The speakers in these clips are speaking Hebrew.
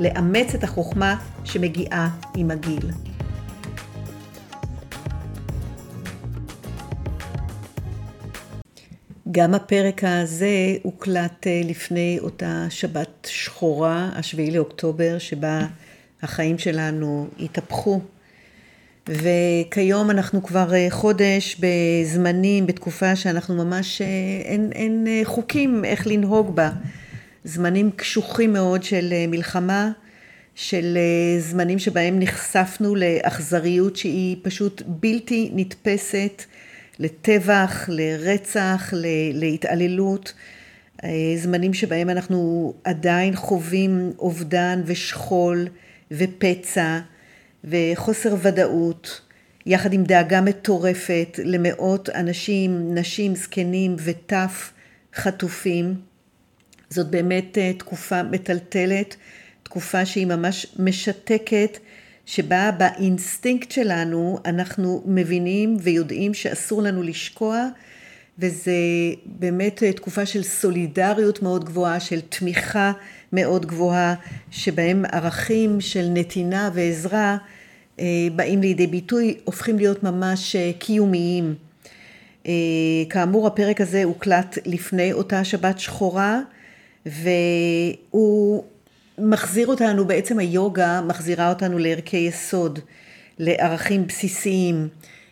לאמץ את החוכמה שמגיעה עם הגיל. גם הפרק הזה הוקלט אה, לפני אותה שבת שחורה, השביעי לאוקטובר, שבה החיים שלנו התהפכו. וכיום אנחנו כבר אה, חודש בזמנים, בתקופה שאנחנו ממש, אה, אין, אין חוקים איך לנהוג בה. זמנים קשוחים מאוד של מלחמה, של זמנים שבהם נחשפנו לאכזריות שהיא פשוט בלתי נתפסת. לטבח, לרצח, להתעללות, אה, זמנים שבהם אנחנו עדיין חווים אובדן ושכול ופצע וחוסר ודאות, יחד עם דאגה מטורפת למאות אנשים, נשים, זקנים וטף חטופים. זאת באמת אה, תקופה מטלטלת, תקופה שהיא ממש משתקת שבה באינסטינקט שלנו אנחנו מבינים ויודעים שאסור לנו לשקוע, וזה באמת תקופה של סולידריות מאוד גבוהה, של תמיכה מאוד גבוהה, שבהם ערכים של נתינה ועזרה אה, באים לידי ביטוי, הופכים להיות ממש אה, קיומיים. אה, כאמור, הפרק הזה הוקלט לפני אותה שבת שחורה, והוא מחזיר אותנו, בעצם היוגה מחזירה אותנו לערכי יסוד, לערכים בסיסיים,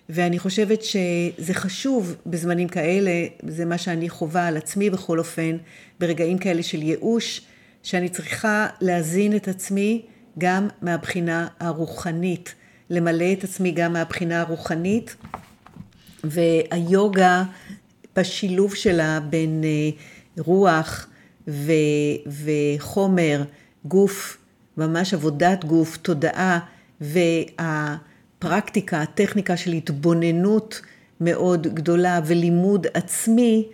ואני חושבת שזה חשוב בזמנים כאלה, זה מה שאני חווה על עצמי בכל אופן, ברגעים כאלה של ייאוש, שאני צריכה להזין את עצמי גם מהבחינה הרוחנית, למלא את עצמי גם מהבחינה הרוחנית, והיוגה בשילוב שלה בין אה, רוח ו, וחומר, גוף, ממש עבודת גוף, תודעה, והפרקטיקה, הטכניקה של התבוננות מאוד גדולה ולימוד עצמי,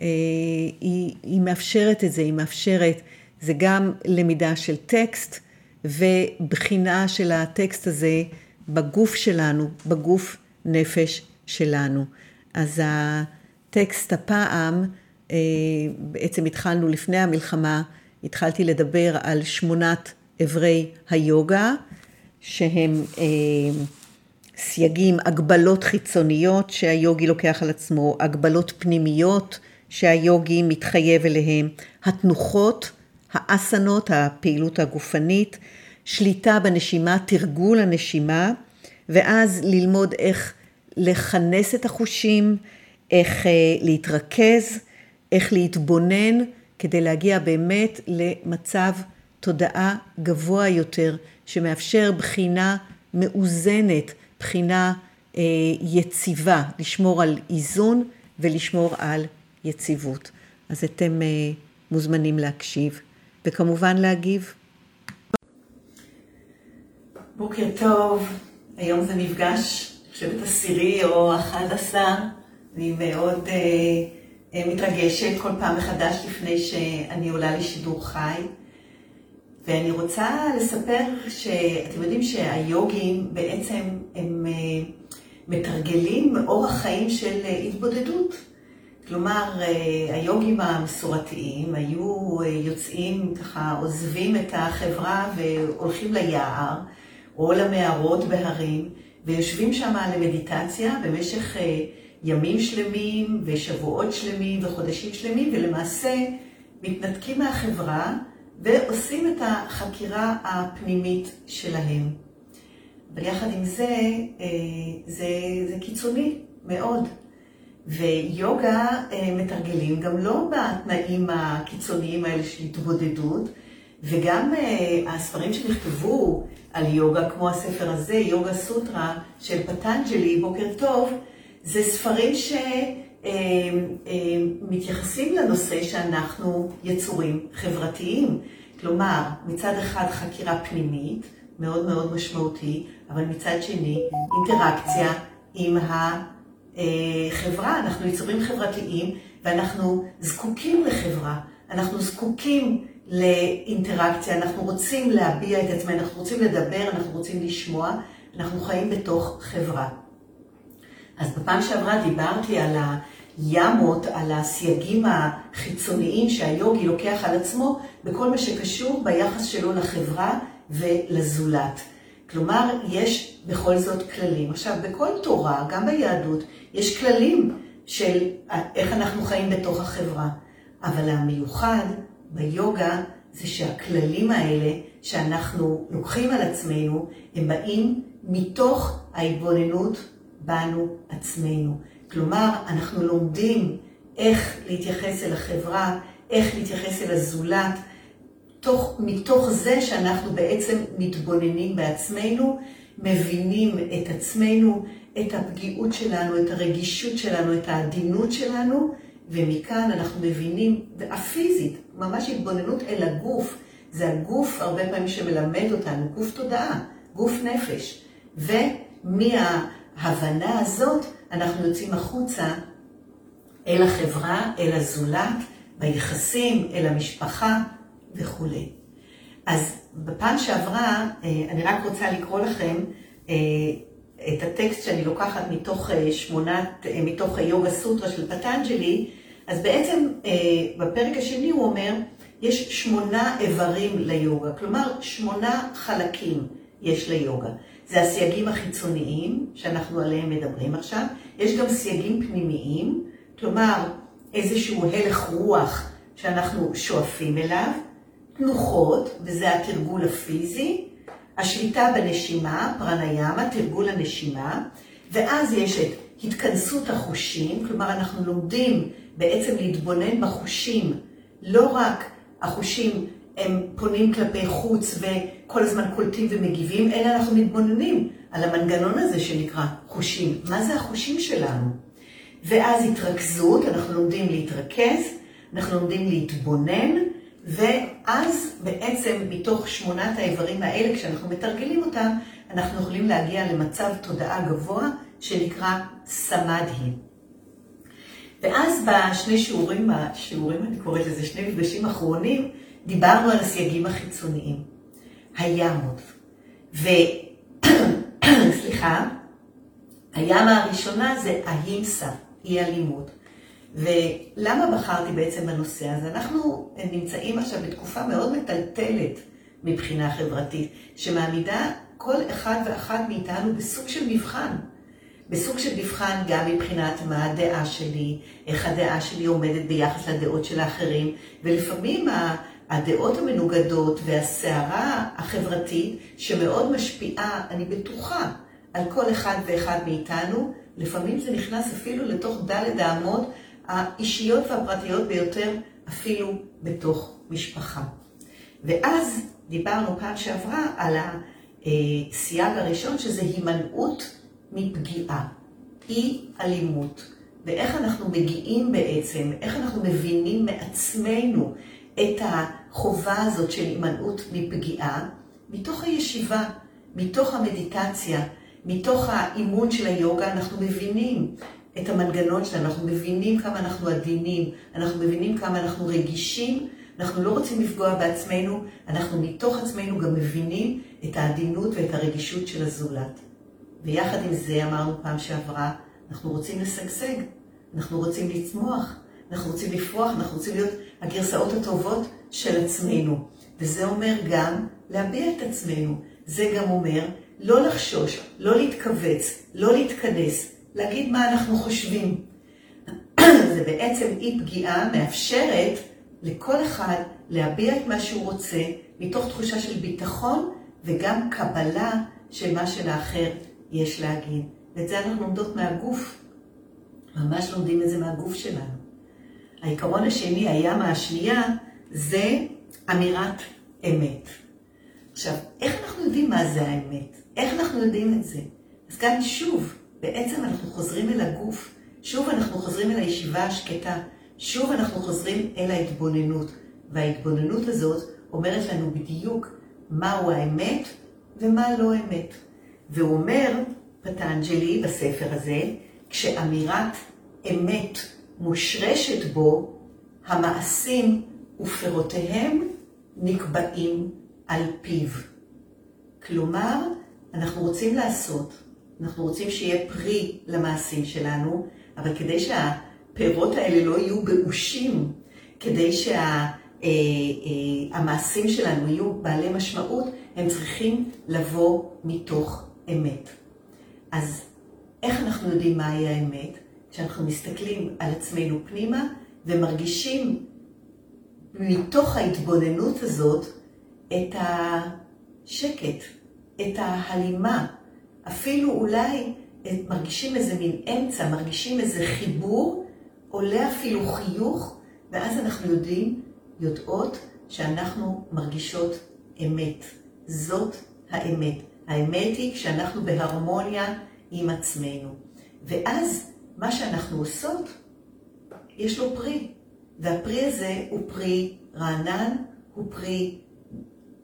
אה, היא, היא מאפשרת את זה, היא מאפשרת, זה גם למידה של טקסט ובחינה של הטקסט הזה בגוף שלנו, בגוף נפש שלנו. אז הטקסט הפעם, בעצם התחלנו לפני המלחמה, התחלתי לדבר על שמונת אברי היוגה, שהם אה, סייגים, הגבלות חיצוניות שהיוגי לוקח על עצמו, הגבלות פנימיות שהיוגי מתחייב אליהם, התנוחות, האסנות, הפעילות הגופנית, שליטה בנשימה, תרגול הנשימה, ואז ללמוד איך לכנס את החושים, איך אה, להתרכז, איך להתבונן כדי להגיע באמת למצב תודעה גבוה יותר, שמאפשר בחינה מאוזנת, בחינה אה, יציבה, לשמור על איזון ולשמור על יציבות. אז אתם אה, מוזמנים להקשיב, וכמובן להגיב. בוקר טוב, היום זה מפגש, אני חושבת עשירי או אחד עשר, אני מאוד... אה, מתרגשת כל פעם מחדש לפני שאני עולה לשידור חי. ואני רוצה לספר שאתם יודעים שהיוגים בעצם הם אה, מתרגלים אורח חיים של אה, התבודדות. כלומר, היוגים המסורתיים היו יוצאים ככה, עוזבים את החברה והולכים ליער או למערות בהרים ויושבים שם למדיטציה במשך ימים שלמים ושבועות שלמים וחודשים שלמים, ולמעשה מתנתקים מהחברה ועושים את החקירה הפנימית שלהם. אבל יחד עם זה, אה, זה, זה קיצוני מאוד. ויוגה אה, מתרגלים גם לא בתנאים הקיצוניים האלה של התבודדות, וגם אה, הספרים שנכתבו על יוגה, כמו הספר הזה, יוגה סוטרה של פטנג'לי, בוקר טוב, זה ספרים שמתייחסים לנושא שאנחנו יצורים חברתיים. כלומר, מצד אחד חקירה פנימית, מאוד מאוד משמעותי, אבל מצד שני, אינטראקציה עם החברה. אנחנו יצורים חברתיים ואנחנו זקוקים לחברה, אנחנו זקוקים לאינטראקציה, אנחנו רוצים להביע את עצמנו, אנחנו רוצים לדבר, אנחנו רוצים לשמוע, אנחנו חיים בתוך חברה. אז בפעם שעברה דיברתי על הימות, על הסייגים החיצוניים שהיוגי לוקח על עצמו בכל מה שקשור ביחס שלו לחברה ולזולת. כלומר, יש בכל זאת כללים. עכשיו, בכל תורה, גם ביהדות, יש כללים של איך אנחנו חיים בתוך החברה. אבל המיוחד ביוגה זה שהכללים האלה שאנחנו לוקחים על עצמנו, הם באים מתוך ההתבוננות בנו עצמנו. כלומר, אנחנו לומדים איך להתייחס אל החברה, איך להתייחס אל הזולת, תוך, מתוך זה שאנחנו בעצם מתבוננים בעצמנו, מבינים את עצמנו, את הפגיעות שלנו, את הרגישות שלנו, את העדינות שלנו, ומכאן אנחנו מבינים, הפיזית, ממש התבוננות אל הגוף, זה הגוף הרבה פעמים שמלמד אותנו, גוף תודעה, גוף נפש. ומההבנה הזאת אנחנו יוצאים החוצה אל החברה, אל הזולת, ביחסים, אל המשפחה וכולי. אז בפעם שעברה, אה, אני רק רוצה לקרוא לכם אה, את הטקסט שאני לוקחת מתוך אה, שמונת, מתוך יוגה סוטרה של פטנג'לי, אז בעצם בפרק השני הוא אומר, יש שמונה איברים ליוגה, כלומר שמונה חלקים יש ליוגה. זה הסייגים החיצוניים, שאנחנו עליהם מדברים עכשיו, יש גם סייגים פנימיים, כלומר איזשהו הלך רוח שאנחנו שואפים אליו, תנוחות, וזה התרגול הפיזי, השליטה בנשימה, פרניאמה, תרגול הנשימה, ואז יש את התכנסות החושים, כלומר אנחנו לומדים בעצם להתבונן בחושים, לא רק החושים הם פונים כלפי חוץ וכל הזמן קולטים ומגיבים, אלא אנחנו מתבוננים על המנגנון הזה שנקרא חושים. מה זה החושים שלנו? ואז התרכזות, אנחנו לומדים להתרכז, אנחנו לומדים להתבונן, ואז בעצם מתוך שמונת האיברים האלה, כשאנחנו מתרגלים אותם, אנחנו יכולים להגיע למצב תודעה גבוה שנקרא סמדהי. ואז בשני שיעורים, השיעורים אני קוראת לזה שני מפגשים אחרונים, דיברנו על הסייגים החיצוניים, הימות. וסליחה, הימה הראשונה זה ההימסה, אי אלימות. ולמה בחרתי בעצם בנושא הזה? אנחנו נמצאים עכשיו בתקופה מאוד מטלטלת מבחינה חברתית, שמעמידה כל אחד ואחת מאיתנו בסוג של מבחן. בסוג של מבחן גם מבחינת מה הדעה שלי, איך הדעה שלי עומדת ביחס לדעות של האחרים, ולפעמים הדעות המנוגדות והסערה החברתית שמאוד משפיעה, אני בטוחה, על כל אחד ואחד מאיתנו, לפעמים זה נכנס אפילו לתוך דלת האמות האישיות והפרטיות ביותר, אפילו בתוך משפחה. ואז דיברנו פעם שעברה על הסייג הראשון, שזה הימנעות מפגיעה, אי אלימות, ואיך אנחנו מגיעים בעצם, איך אנחנו מבינים מעצמנו את החובה הזאת של הימנעות מפגיעה, מתוך הישיבה, מתוך המדיטציה, מתוך האימון של היוגה, אנחנו מבינים את המנגנון שלנו, אנחנו מבינים כמה אנחנו עדינים, אנחנו מבינים כמה אנחנו רגישים, אנחנו לא רוצים לפגוע בעצמנו, אנחנו מתוך עצמנו גם מבינים את העדינות ואת הרגישות של הזולת. ויחד עם זה אמרנו פעם שעברה, אנחנו רוצים לשגשג, אנחנו רוצים לצמוח, אנחנו רוצים לפרוח, אנחנו רוצים להיות הגרסאות הטובות של עצמנו. וזה אומר גם להביע את עצמנו. זה גם אומר לא לחשוש, לא להתכווץ, לא להתכנס, להגיד מה אנחנו חושבים. זה בעצם אי פגיעה מאפשרת לכל אחד להביע את מה שהוא רוצה, מתוך תחושה של ביטחון וגם קבלה של מה שלאחר יש להגיד. ואת זה אנחנו לומדות מהגוף. ממש לומדים את זה מהגוף שלנו. העיקרון השני, הים השנייה, זה אמירת אמת. עכשיו, איך אנחנו יודעים מה זה האמת? איך אנחנו יודעים את זה? אז כאן שוב, בעצם אנחנו חוזרים אל הגוף, שוב אנחנו חוזרים אל הישיבה השקטה, שוב אנחנו חוזרים אל ההתבוננות. וההתבוננות הזאת אומרת לנו בדיוק מהו האמת ומה לא אמת. והוא אומר, פטנג'לי בספר הזה, כשאמירת אמת מושרשת בו, המעשים ופירותיהם נקבעים על פיו. כלומר, אנחנו רוצים לעשות, אנחנו רוצים שיהיה פרי למעשים שלנו, אבל כדי שהפירות האלה לא יהיו באושים, כדי שהמעשים שה, אה, אה, שלנו יהיו בעלי משמעות, הם צריכים לבוא מתוך אמת. אז איך אנחנו יודעים מהי האמת? כשאנחנו מסתכלים על עצמנו פנימה ומרגישים מתוך ההתבוננות הזאת את השקט, את ההלימה, אפילו אולי מרגישים איזה מין אמצע, מרגישים איזה חיבור, עולה אפילו חיוך, ואז אנחנו יודעים, יודעות, שאנחנו מרגישות אמת. זאת האמת. האמת היא כשאנחנו בהרמוניה עם עצמנו. ואז מה שאנחנו עושות, יש לו פרי. והפרי הזה הוא פרי רענן, הוא פרי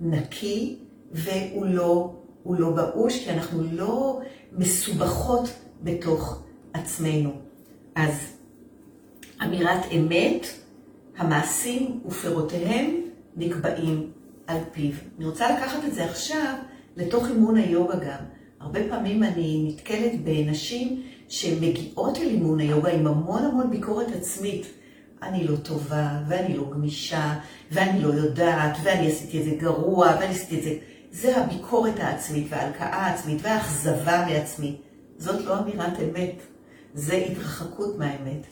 נקי, והוא לא, לא באוש, כי אנחנו לא מסובכות בתוך עצמנו. אז אמירת אמת, המעשים ופירותיהם נקבעים על פיו. אני רוצה לקחת את זה עכשיו לתוך אימון היוגה גם. הרבה פעמים אני נתקלת בנשים שמגיעות אל אימון היוגה עם המון המון ביקורת עצמית. אני לא טובה, ואני לא גמישה, ואני לא יודעת, ואני עשיתי את זה גרוע, ואני עשיתי את זה... זה הביקורת העצמית וההלקאה העצמית והאכזבה מעצמי. זאת לא אמירת אמת, זה התרחקות מהאמת.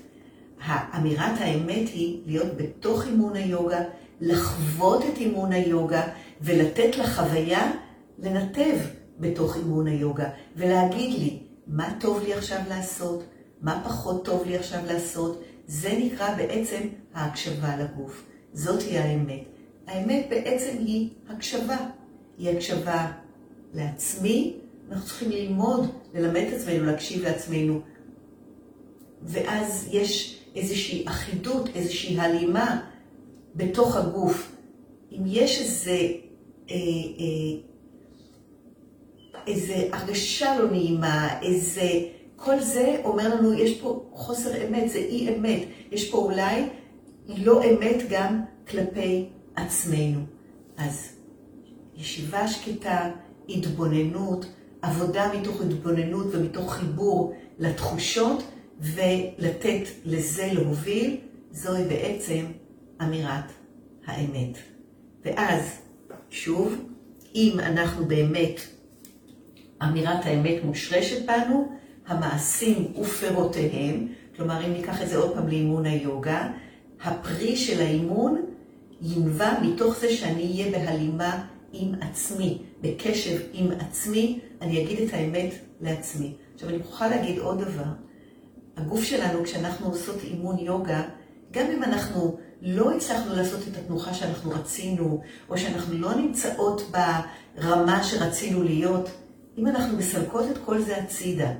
האמירת האמת היא להיות בתוך אימון היוגה, לחוות את אימון היוגה ולתת לחוויה לנתב בתוך אימון היוגה ולהגיד לי מה טוב לי עכשיו לעשות, מה פחות טוב לי עכשיו לעשות, זה נקרא בעצם ההקשבה לגוף. זאת היא האמת. האמת בעצם היא הקשבה. היא הקשבה לעצמי, אנחנו צריכים ללמוד, ללמד את עצמנו, להקשיב לעצמנו. ואז יש איזושהי אחידות, איזושהי הלימה בתוך הגוף. אם יש איזה, אה, אה, איזה הרגשה לא נעימה, איזה כל זה אומר לנו, יש פה חוסר אמת, זה אי אמת. יש פה אולי לא אמת גם כלפי עצמנו. אז ישיבה שקטה, התבוננות, עבודה מתוך התבוננות ומתוך חיבור לתחושות, ולתת לזה להוביל, זוהי בעצם אמירת האמת. ואז, שוב, אם אנחנו באמת, אמירת האמת מושרשת בנו, המעשים ופירותיהם, כלומר אם ניקח את זה עוד פעם לאימון היוגה, הפרי של האימון ינבע מתוך זה שאני אהיה בהלימה עם עצמי, בקשב עם עצמי, אני אגיד את האמת לעצמי. עכשיו אני מוכרחה להגיד עוד דבר, הגוף שלנו כשאנחנו עושות אימון יוגה, גם אם אנחנו לא הצלחנו לעשות את התנוחה שאנחנו רצינו, או שאנחנו לא נמצאות ברמה שרצינו להיות, אם אנחנו מסלקות את כל זה הצידה,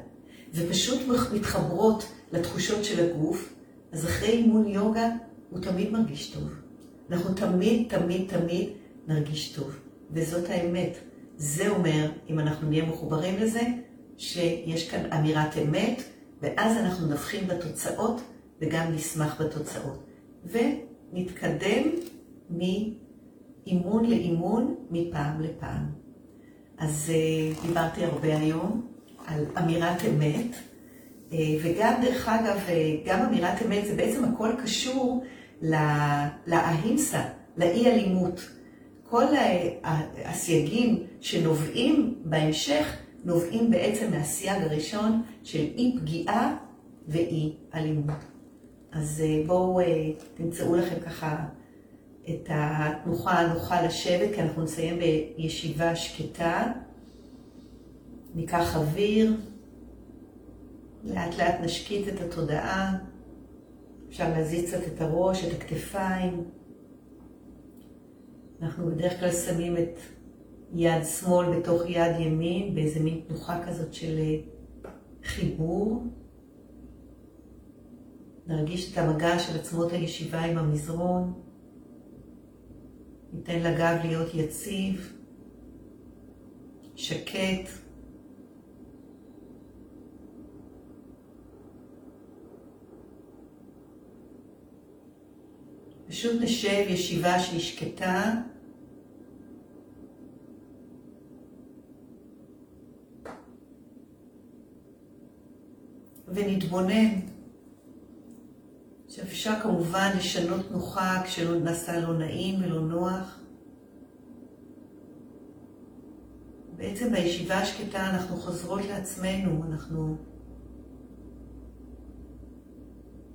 ופשוט מתחברות לתחושות של הגוף, אז אחרי אימון יוגה הוא תמיד מרגיש טוב. אנחנו תמיד, תמיד, תמיד נרגיש טוב. וזאת האמת. זה אומר, אם אנחנו נהיה מחוברים לזה, שיש כאן אמירת אמת, ואז אנחנו נבחין בתוצאות וגם נשמח בתוצאות. ונתקדם מאימון לאימון, מפעם לפעם. אז uh, דיברתי הרבה היום. על אמירת אמת, אה, וגם דרך אגב, אה, גם אמירת אמת זה בעצם הכל קשור לאהימסה, לאי אלימות. כל הסייגים שנובעים בהמשך, נובעים בעצם מהסייג הראשון של אי פגיעה ואי אלימות. אז אה, בואו תמצאו לכם ככה את הנוחה לשבת, כי אנחנו נסיים בישיבה שקטה. ניקח אוויר, לאט לאט נשקיט את התודעה, אפשר להזיז קצת את הראש, את הכתפיים. אנחנו בדרך כלל שמים את יד שמאל בתוך יד ימין באיזה מין תנוחה כזאת של אה, חיבור. נרגיש את המגע של עצמות הישיבה עם המזרון. ניתן לגב להיות יציב. שקט. פשוט נשב ישיבה שהיא שקטה. ונתבונן. שאפשר כמובן לשנות נוחה כשלא נעשה לא נעים ולא נוח. בעצם בישיבה השקטה אנחנו חוזרות לעצמנו, אנחנו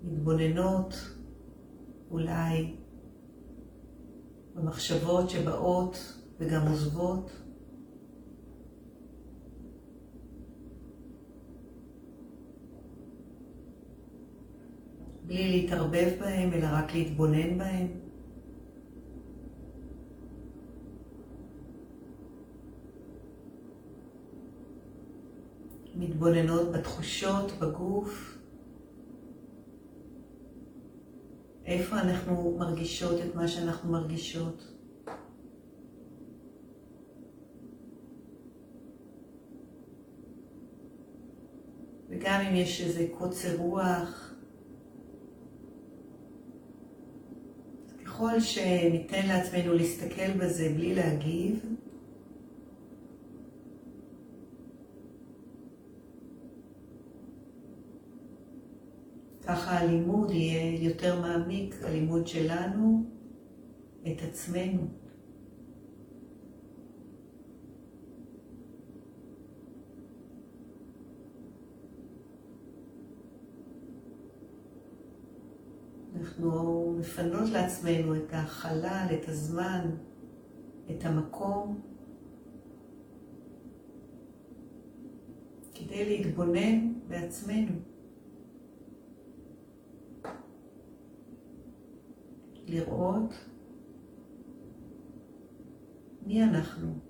מתבוננות אולי במחשבות שבאות וגם עוזבות. בלי להתערבב בהם, אלא רק להתבונן בהם. מתבוננות בתחושות, בגוף. איפה אנחנו מרגישות את מה שאנחנו מרגישות. וגם אם יש איזה קוצר רוח, ככל שניתן לעצמנו להסתכל בזה בלי להגיב, ככה הלימוד יהיה יותר מעמיק, הלימוד שלנו את עצמנו. אנחנו מפנות לעצמנו את החלל, את הזמן, את המקום, כדי להתבונן בעצמנו. לראות מי אנחנו.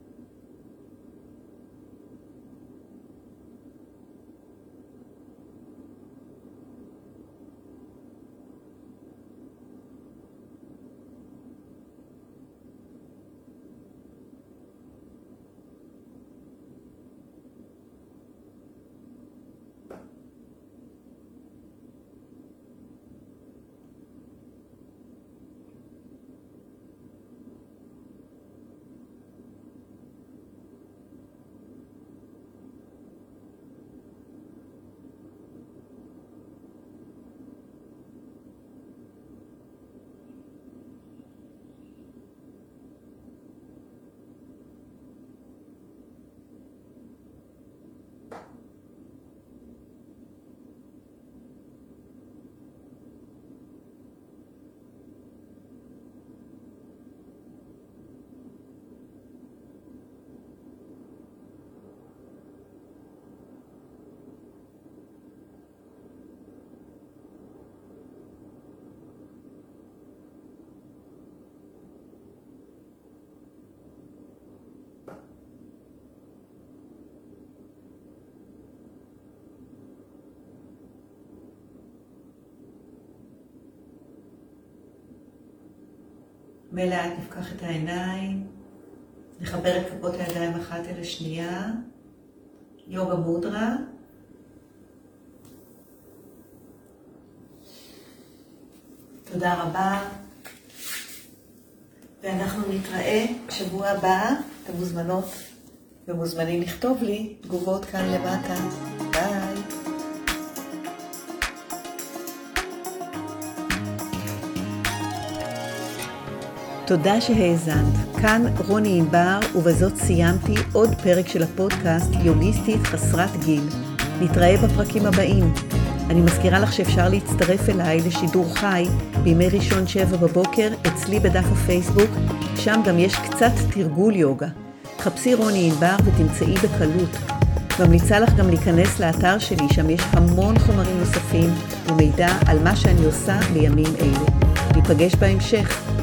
ולאט נפקח את העיניים, נחבר את כפות הידיים אחת אל השנייה, יוגה מודרה. תודה רבה, ואנחנו נתראה בשבוע הבא, אתם מוזמנות ומוזמנים לכתוב לי תגובות כאן למטה. ביי. תודה שהאזנת. כאן רוני ענבר, ובזאת סיימתי עוד פרק של הפודקאסט יוגיסטית חסרת גיל. נתראה בפרקים הבאים. אני מזכירה לך שאפשר להצטרף אליי לשידור חי בימי ראשון שבע בבוקר אצלי בדף הפייסבוק, שם גם יש קצת תרגול יוגה. חפשי רוני ענבר ותמצאי בקלות. ממליצה לך גם להיכנס לאתר שלי, שם יש המון חומרים נוספים ומידע על מה שאני עושה בימים אלה. ניפגש בהמשך.